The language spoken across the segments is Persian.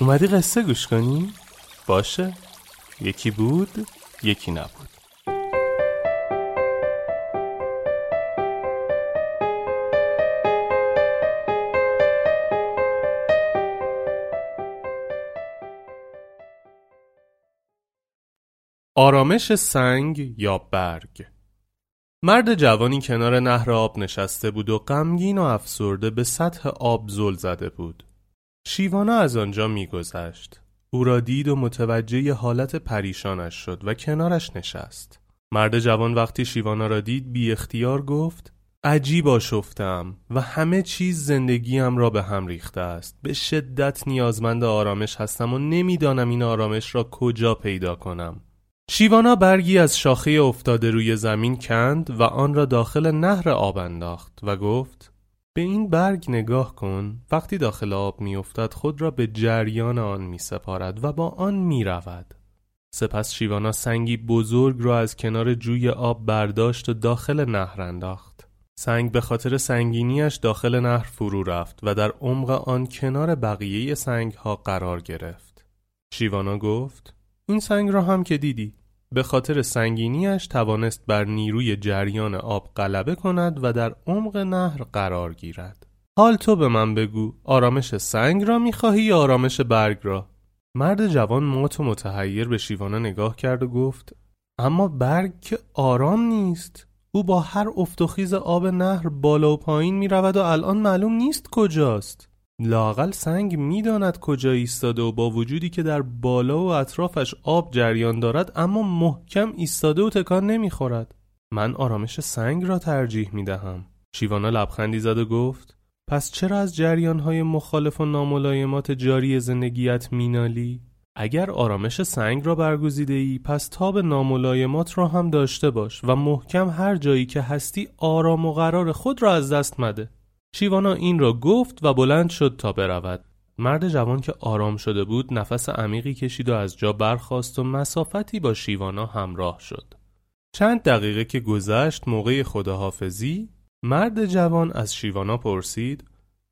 اومدی قصه گوش کنی؟ باشه. یکی بود یکی نبود. آرامش سنگ یا برگ؟ مرد جوانی کنار نهر آب نشسته بود و غمگین و افسرده به سطح آب زل زده بود. شیوانا از آنجا میگذشت. او را دید و متوجه حالت پریشانش شد و کنارش نشست. مرد جوان وقتی شیوانا را دید بی اختیار گفت عجیب آشفتم و همه چیز زندگیم را به هم ریخته است. به شدت نیازمند آرامش هستم و نمی‌دانم این آرامش را کجا پیدا کنم. شیوانا برگی از شاخه افتاده روی زمین کند و آن را داخل نهر آب انداخت و گفت به این برگ نگاه کن وقتی داخل آب میافتد خود را به جریان آن می سپارد و با آن می رود. سپس شیوانا سنگی بزرگ را از کنار جوی آب برداشت و داخل نهر انداخت. سنگ به خاطر سنگینیش داخل نهر فرو رفت و در عمق آن کنار بقیه سنگ ها قرار گرفت. شیوانا گفت این سنگ را هم که دیدی به خاطر سنگینیش توانست بر نیروی جریان آب غلبه کند و در عمق نهر قرار گیرد. حال تو به من بگو آرامش سنگ را می‌خواهی یا آرامش برگ را؟ مرد جوان مات و متحیر به شیوانا نگاه کرد و گفت اما برگ که آرام نیست او با هر افت و خیز آب نهر بالا و پایین می رود و الان معلوم نیست کجاست لاقل سنگ می‌داند کجا ایستاده و با وجودی که در بالا و اطرافش آب جریان دارد اما محکم ایستاده و تکان نمی‌خورد. من آرامش سنگ را ترجیح می دهم شیوانا لبخندی زد و گفت پس چرا از جریانهای مخالف و ناملایمات جاری زندگیت مینالی؟ اگر آرامش سنگ را برگزیده ای پس تاب ناملایمات را هم داشته باش و محکم هر جایی که هستی آرام و قرار خود را از دست مده. شیوانا این را گفت و بلند شد تا برود. مرد جوان که آرام شده بود نفس عمیقی کشید و از جا برخاست و مسافتی با شیوانا همراه شد. چند دقیقه که گذشت موقع خداحافظی مرد جوان از شیوانا پرسید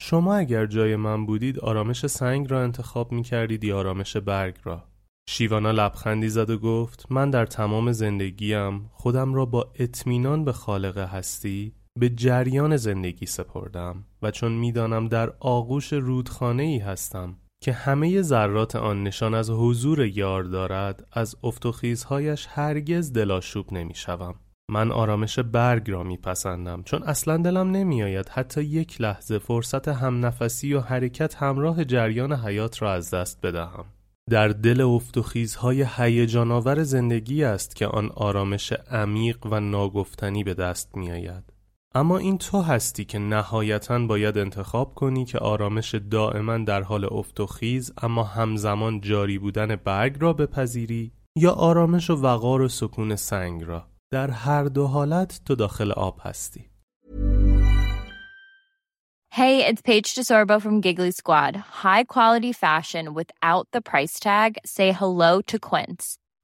شما اگر جای من بودید آرامش سنگ را انتخاب می کردید یا آرامش برگ را؟ شیوانا لبخندی زد و گفت من در تمام زندگیم خودم را با اطمینان به خالق هستی؟ به جریان زندگی سپردم و چون می‌دانم در آغوش رودخانه ای هستم که همه ذرات آن نشان از حضور یار دارد از افتخیزهایش هرگز دلاشوب نمی شوم. من آرامش برگ را میپسندم چون اصلا دلم نمیآید حتی یک لحظه فرصت هم نفسی و حرکت همراه جریان حیات را از دست بدهم. در دل افتخیزهای هیجان آور زندگی است که آن آرامش عمیق و ناگفتنی به دست میآید. اما این تو هستی که نهایتا باید انتخاب کنی که آرامش دائما در حال افت و خیز اما همزمان جاری بودن برگ را بپذیری یا آرامش و وقار و سکون سنگ را در هر دو حالت تو داخل آب هستی Hey, it's Paige DeSorbo from Giggly Squad. High quality fashion without the price tag. Say hello to Quince.